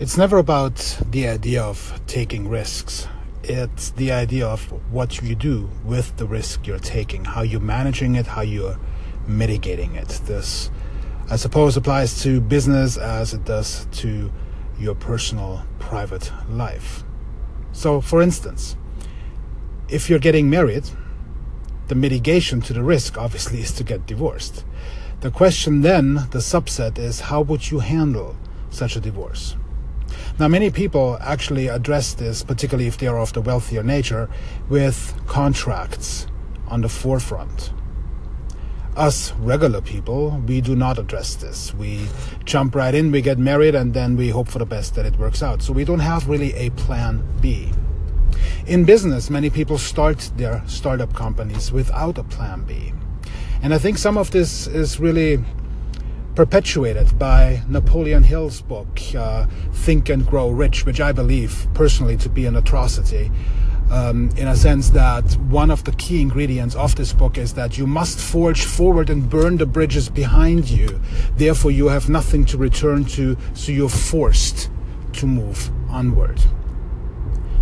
It's never about the idea of taking risks. It's the idea of what you do with the risk you're taking, how you're managing it, how you're mitigating it. This, I suppose, applies to business as it does to your personal, private life. So, for instance, if you're getting married, the mitigation to the risk obviously is to get divorced. The question then, the subset, is how would you handle such a divorce? Now, many people actually address this, particularly if they are of the wealthier nature, with contracts on the forefront. Us regular people, we do not address this. We jump right in, we get married, and then we hope for the best that it works out. So we don't have really a plan B. In business, many people start their startup companies without a plan B. And I think some of this is really perpetuated by Napoleon Hill's book, uh, Think and Grow Rich, which I believe personally to be an atrocity. Um, in a sense that one of the key ingredients of this book is that you must forge forward and burn the bridges behind you. Therefore, you have nothing to return to, so you're forced to move onward.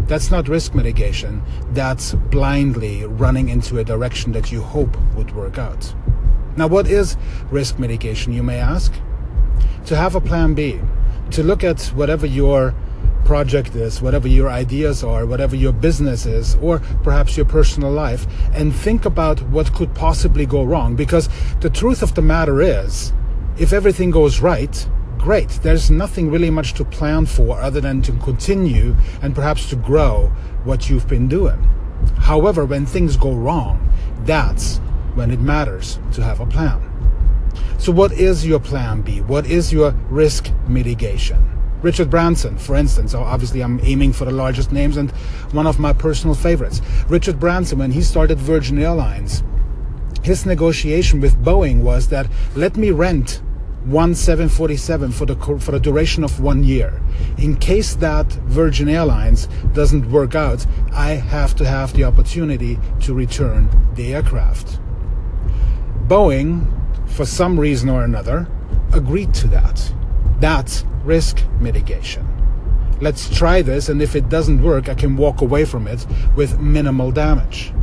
That's not risk mitigation. That's blindly running into a direction that you hope would work out. Now, what is risk mitigation, you may ask? To have a plan B, to look at whatever your project is, whatever your ideas are, whatever your business is, or perhaps your personal life, and think about what could possibly go wrong. Because the truth of the matter is, if everything goes right, great. There's nothing really much to plan for other than to continue and perhaps to grow what you've been doing. However, when things go wrong, that's when it matters to have a plan. So, what is your plan B? What is your risk mitigation? Richard Branson, for instance, obviously I'm aiming for the largest names and one of my personal favorites. Richard Branson, when he started Virgin Airlines, his negotiation with Boeing was that let me rent one 747 for the for the duration of one year. In case that Virgin Airlines doesn't work out, I have to have the opportunity to return the aircraft. Boeing, for some reason or another, agreed to that. That's risk mitigation. Let's try this, and if it doesn't work, I can walk away from it with minimal damage.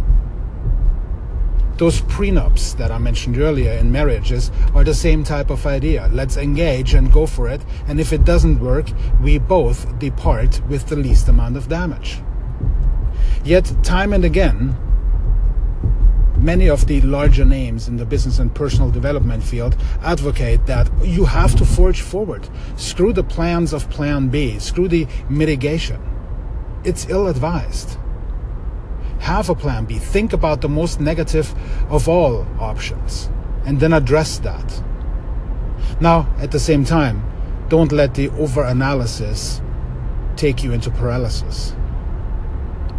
Those prenups that I mentioned earlier in marriages are the same type of idea. Let's engage and go for it, and if it doesn't work, we both depart with the least amount of damage. Yet, time and again, many of the larger names in the business and personal development field advocate that you have to forge forward. Screw the plans of plan B, screw the mitigation. It's ill advised. Have a plan B. Think about the most negative of all options and then address that. Now, at the same time, don't let the over-analysis take you into paralysis.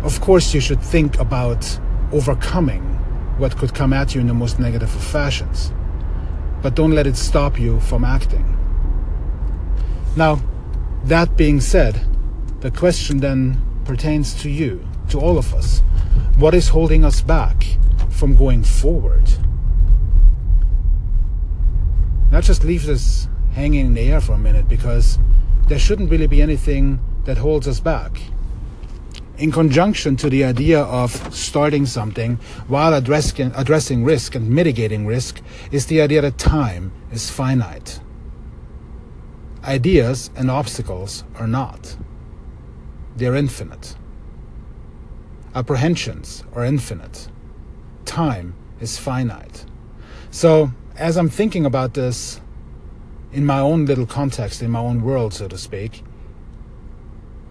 Of course, you should think about overcoming what could come at you in the most negative of fashions. But don't let it stop you from acting. Now, that being said, the question then pertains to you, to all of us. What is holding us back from going forward? Not just leave this hanging in the air for a minute because there shouldn't really be anything that holds us back in conjunction to the idea of starting something while addressing, addressing risk and mitigating risk is the idea that time is finite. Ideas and obstacles are not. They're infinite. Apprehensions are infinite. Time is finite. So, as I'm thinking about this in my own little context, in my own world, so to speak,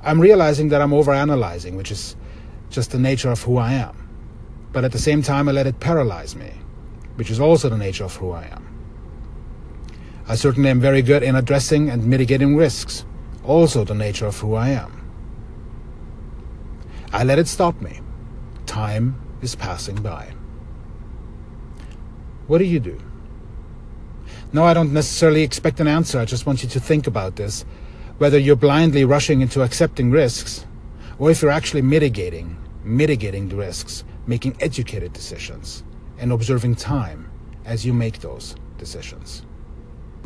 I'm realizing that I'm overanalyzing, which is just the nature of who I am. But at the same time, I let it paralyze me, which is also the nature of who I am. I certainly am very good in addressing and mitigating risks, also the nature of who I am. I let it stop me. Time is passing by. What do you do? No, I don't necessarily expect an answer. I just want you to think about this whether you're blindly rushing into accepting risks or if you're actually mitigating, mitigating the risks, making educated decisions, and observing time as you make those decisions.